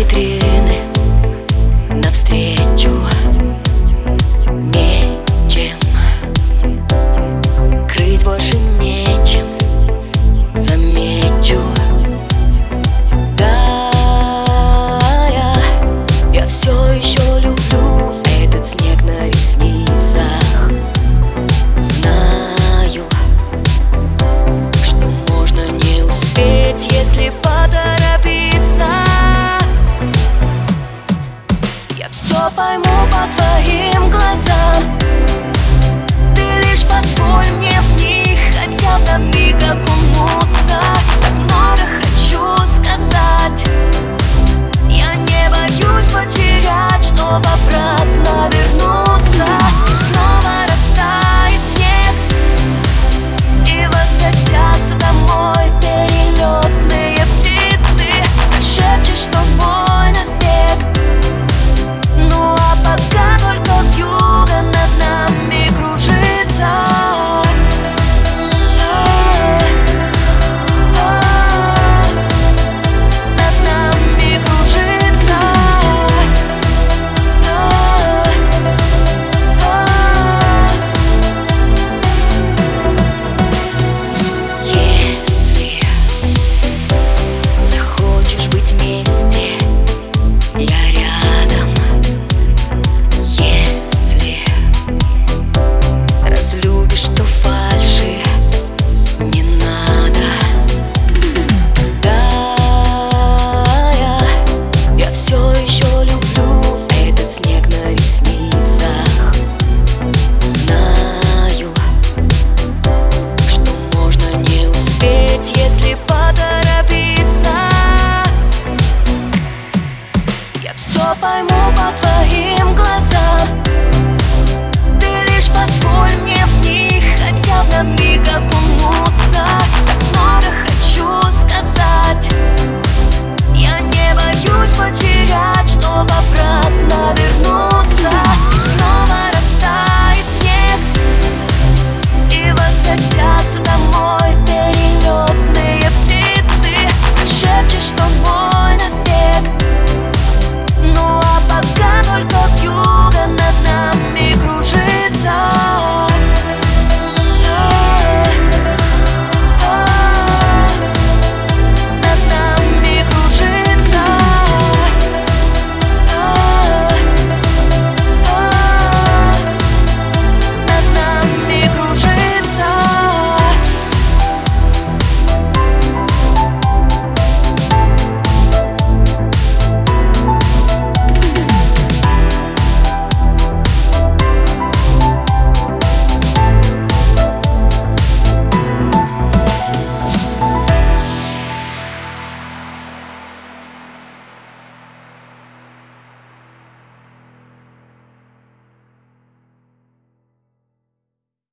ветре awesome пойму по твоим глазам.